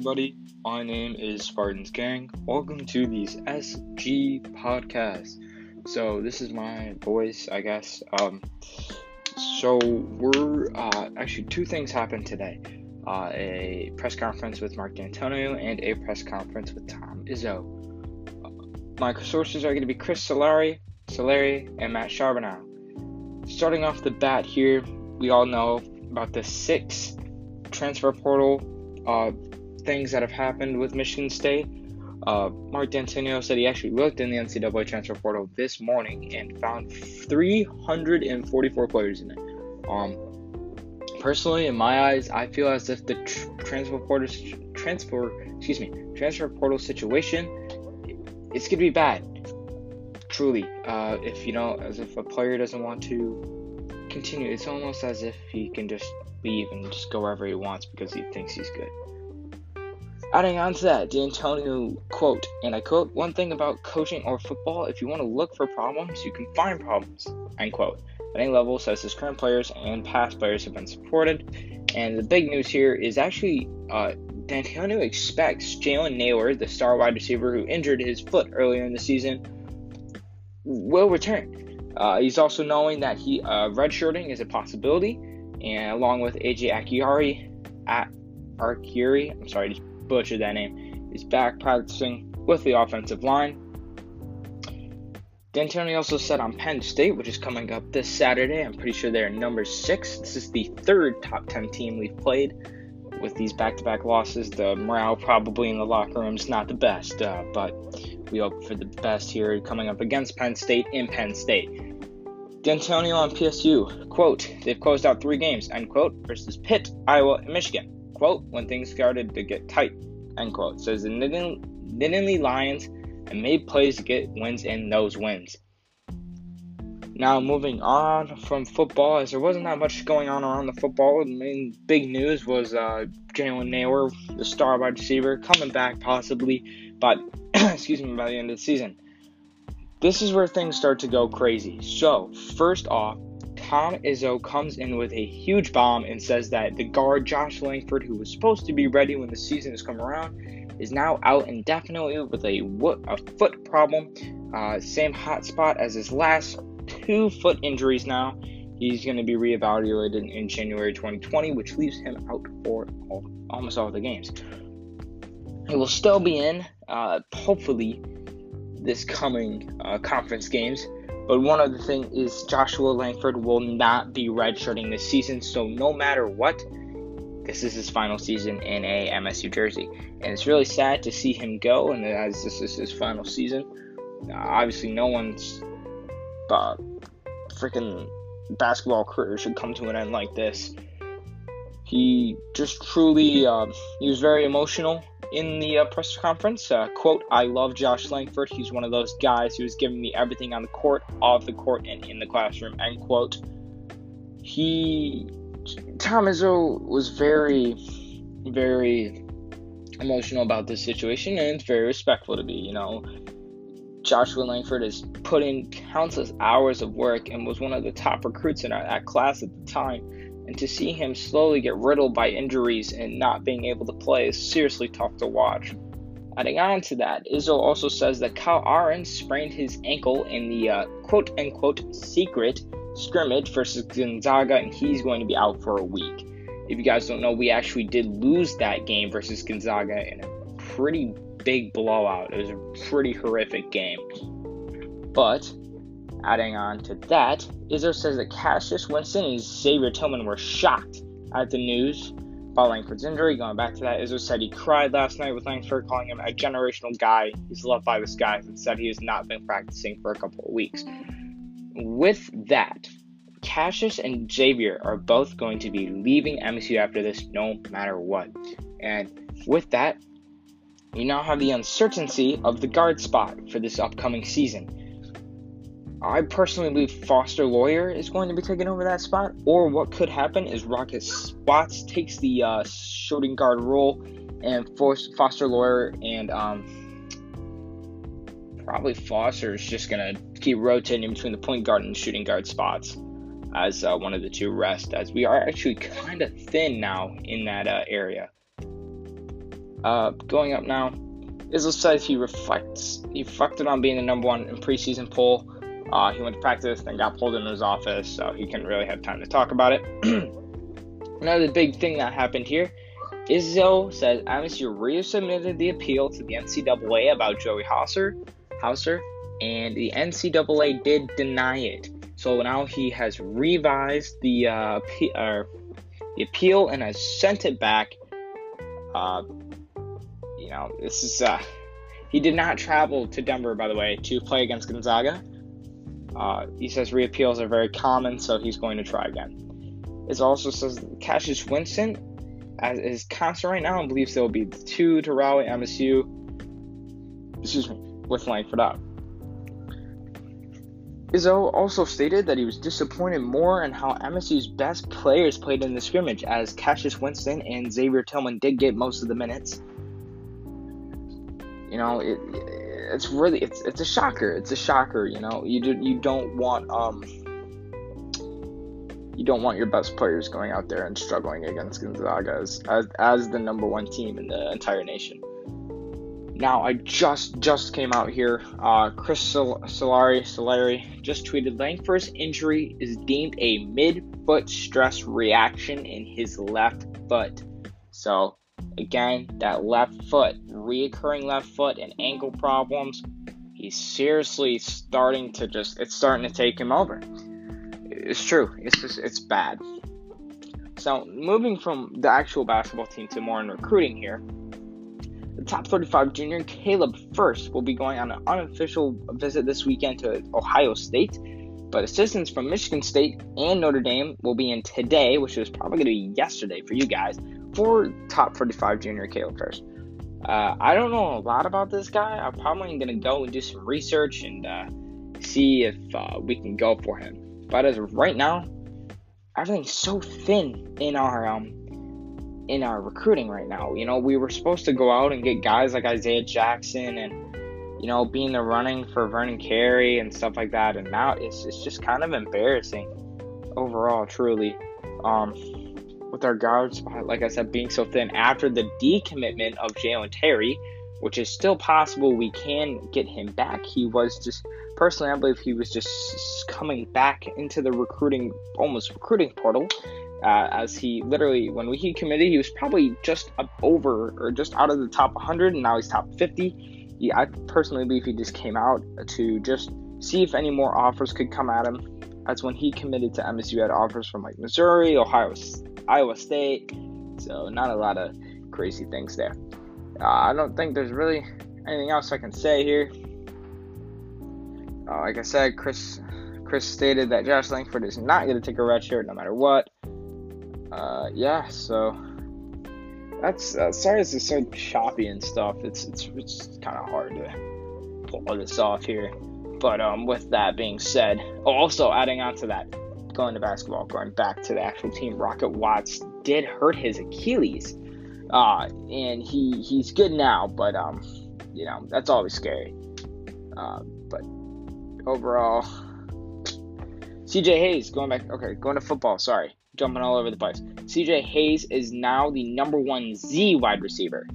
everybody. My name is Spartans Gang. Welcome to these SG podcasts. So this is my voice, I guess. Um, so we're uh, actually two things happened today: uh, a press conference with Mark Dantonio and a press conference with Tom Izzo. my sources are going to be Chris Solari, Solari, and Matt Charbonneau. Starting off the bat here, we all know about the six transfer portal uh, things that have happened with Michigan State. Uh, Mark Dantonio said he actually looked in the NCAA transfer portal this morning and found 344 players in it. Um, personally, in my eyes, I feel as if the tr- transfer portal transfer excuse me transfer portal situation it's gonna be bad. Truly, uh, if you know, as if a player doesn't want to continue, it's almost as if he can just leave and just go wherever he wants because he thinks he's good. Adding on to that, Dantonio quote, and I quote, one thing about coaching or football, if you want to look for problems, you can find problems, end quote. At any level, says his current players and past players have been supported. And the big news here is actually uh, Dantonio expects Jalen Nailor, the star wide receiver who injured his foot earlier in the season, will return. Uh, he's also knowing that he uh, redshirting is a possibility, and along with AJ Akiari, at Arcuri, I'm sorry, just butchered that name, is back practicing with the offensive line. Dantonio also said on Penn State, which is coming up this Saturday. I'm pretty sure they're number six. This is the third top 10 team we've played. With these back to back losses, the morale probably in the locker room is not the best, uh, but we hope for the best here coming up against Penn State in Penn State. Dantonio on PSU, quote, they've closed out three games, end quote, versus Pitt, Iowa, and Michigan. Quote, when things started to get tight, end quote. Says the Nittany Lions and made plays to get wins in those wins. Now, moving on from football, as there wasn't that much going on around the football, the main big news was uh, Jalen Nailor, the star wide receiver, coming back possibly, but excuse me, by the end of the season. This is where things start to go crazy. So, first off, Tom Izzo comes in with a huge bomb and says that the guard Josh Langford, who was supposed to be ready when the season has come around, is now out indefinitely with a, a foot problem. Uh, same hot spot as his last two foot injuries now. He's going to be reevaluated in January 2020, which leaves him out for all, almost all the games. He will still be in, uh, hopefully, this coming uh, conference games. But one other thing is Joshua Langford will not be redshirting this season, so no matter what, this is his final season in a MSU jersey, and it's really sad to see him go. And as this is his final season, obviously no one's uh, freaking basketball career should come to an end like this. He just truly, uh, he was very emotional in the uh, press conference. Uh, quote, I love Josh Langford. He's one of those guys who has given me everything on the court, off the court, and in the classroom, end quote. He, Tom Izzo was very, very emotional about this situation, and very respectful to be, you know. Joshua Langford has put in countless hours of work and was one of the top recruits in our, that class at the time. And to see him slowly get riddled by injuries and not being able to play is seriously tough to watch. Adding on to that, Izzo also says that Kyle Ahrens sprained his ankle in the uh, quote unquote secret scrimmage versus Gonzaga, and he's going to be out for a week. If you guys don't know, we actually did lose that game versus Gonzaga in a pretty big blowout. It was a pretty horrific game. But adding on to that, Izzo says that Cassius Winston and Xavier Tillman were shocked at the news about Langford's injury. Going back to that, Izzo said he cried last night with Langford, calling him a generational guy. He's loved by this guys, and said he has not been practicing for a couple of weeks. With that, Cassius and Xavier are both going to be leaving MSU after this, no matter what. And with that, we now have the uncertainty of the guard spot for this upcoming season. I personally believe Foster Loyer is going to be taking over that spot, or what could happen is Rocket Watts takes the uh, shooting guard role, and Foster Loyer and um, probably Foster is just gonna keep rotating between the point guard and shooting guard spots as uh, one of the two rest, as we are actually kind of thin now in that uh, area. Uh, going up now, Izzo says he reflects he reflected on being the number one in preseason poll. Uh, he went to practice, then got pulled into his office, so he couldn't really have time to talk about it. Another big thing that happened here Izzo says MSU resubmitted the appeal to the NCAA about Joey Hauser, Hauser, and the NCAA did deny it. So now he has revised the uh, uh, the appeal and has sent it back. Uh, you know, this is uh, he did not travel to Denver, by the way, to play against Gonzaga. Uh, he says reappeals are very common, so he's going to try again. It also says Cassius Winston as is constant right now and believes there will be two to rally MSU. Excuse me, with Langford out. Izzo also stated that he was disappointed more in how MSU's best players played in the scrimmage, as Cassius Winston and Xavier Tillman did get most of the minutes. You know, it, it's really it's it's a shocker. It's a shocker. You know, you do, you don't want um you don't want your best players going out there and struggling against Gonzaga as as, the number one team in the entire nation. Now, I just just came out here. Uh, Chris Solari Solari just tweeted Langford's injury is deemed a mid-foot stress reaction in his left foot. So, again, that left foot, reoccurring left foot, and ankle problems. He's seriously starting to just. It's starting to take him over. It's true. It's just. It's bad. So, moving from the actual basketball team to more in recruiting here. The top 35 junior Caleb Furst will be going on an unofficial visit this weekend to Ohio State, but assistants from Michigan State and Notre Dame will be in today, which is probably going to be yesterday for you guys, top 45 junior Caleb Furst. Uh, I don't know a lot about this guy. I'm probably going to go and do some research and uh, see if uh, we can go for him. But as of right now, everything's so thin in our um, in our recruiting right now. You know, we were supposed to go out and get guys like Isaiah Jackson and, you know, be in the running for Vernon Carey and stuff like that. And now it's, it's just kind of embarrassing overall, truly. Um, with our guard spot, like I said, being so thin after the decommitment of Jalen Terry, which is still possible we can get him back. He was just personally, I believe he was just coming back into the recruiting, almost recruiting portal, uh, as he literally, when he committed, he was probably just up over or just out of the top 100, and now he's top 50. Yeah, I personally believe he just came out to just see if any more offers could come at him. That's when he committed to MSU, had offers from like Missouri, Ohio, Iowa State. So not a lot of crazy things there. Uh, I don't think there's really anything else I can say here. Uh, like I said, Chris Chris stated that Josh Langford is not going to take a red shirt no matter what uh, yeah, so that's uh, sorry this is so choppy and stuff. It's it's it's kind of hard to pull this off here. But um, with that being said, also adding on to that, going to basketball, going back to the actual team, Rocket Watts did hurt his Achilles, uh, and he he's good now, but um, you know that's always scary. Uh, but overall, CJ Hayes going back. Okay, going to football. Sorry, jumping all over the place. CJ Hayes is now the number one Z wide receiver.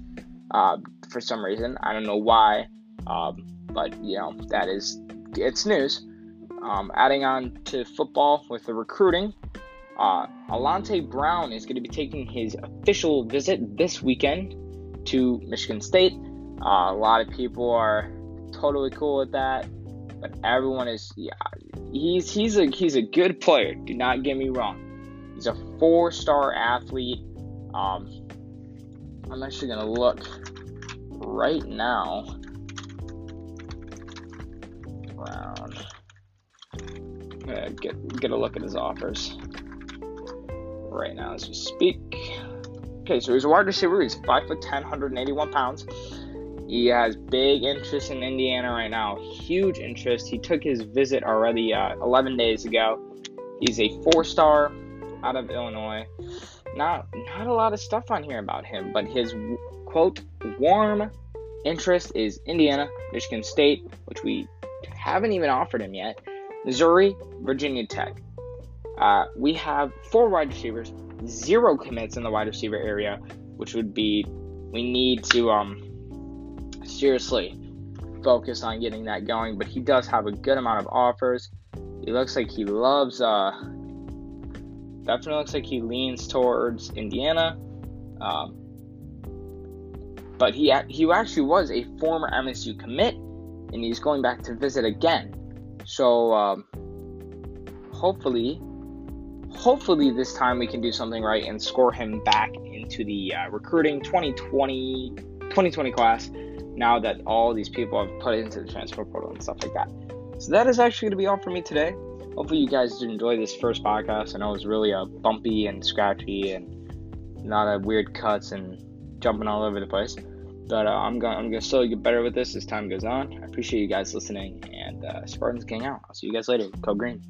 Uh, for some reason, I don't know why, um, but you know that is it's news. Um, adding on to football with the recruiting, uh, Alante Brown is going to be taking his official visit this weekend to Michigan State. Uh, a lot of people are totally cool with that, but everyone is yeah, he's he's a he's a good player. Do not get me wrong. He's a four star athlete. Um, I'm actually going to look right now. Around. get, get a look at his offers right now as we speak. Okay, so he's a wide receiver. He's 5'10, 181 pounds. He has big interest in Indiana right now. Huge interest. He took his visit already uh, 11 days ago. He's a four star out of Illinois. Not not a lot of stuff on here about him, but his quote warm interest is Indiana, Michigan State, which we haven't even offered him yet, Missouri, Virginia Tech. Uh, we have four wide receivers, zero commits in the wide receiver area, which would be we need to um, seriously focus on getting that going. But he does have a good amount of offers. He looks like he loves, uh, definitely looks like he leans towards Indiana. Um, but he he actually was a former MSU commit, and he's going back to visit again. So um, hopefully, hopefully this time we can do something right and score him back into the uh, recruiting 2020 2020 class. Now that all these people have put into the transfer portal and stuff like that. So that is actually going to be all for me today. Hopefully you guys did enjoy this first podcast. I know it was really uh, bumpy and scratchy and not a weird cuts and jumping all over the place. But uh, I'm going I'm gonna slowly get better with this as time goes on. I appreciate you guys listening, and uh, Spartans gang out. I'll see you guys later. Go Green.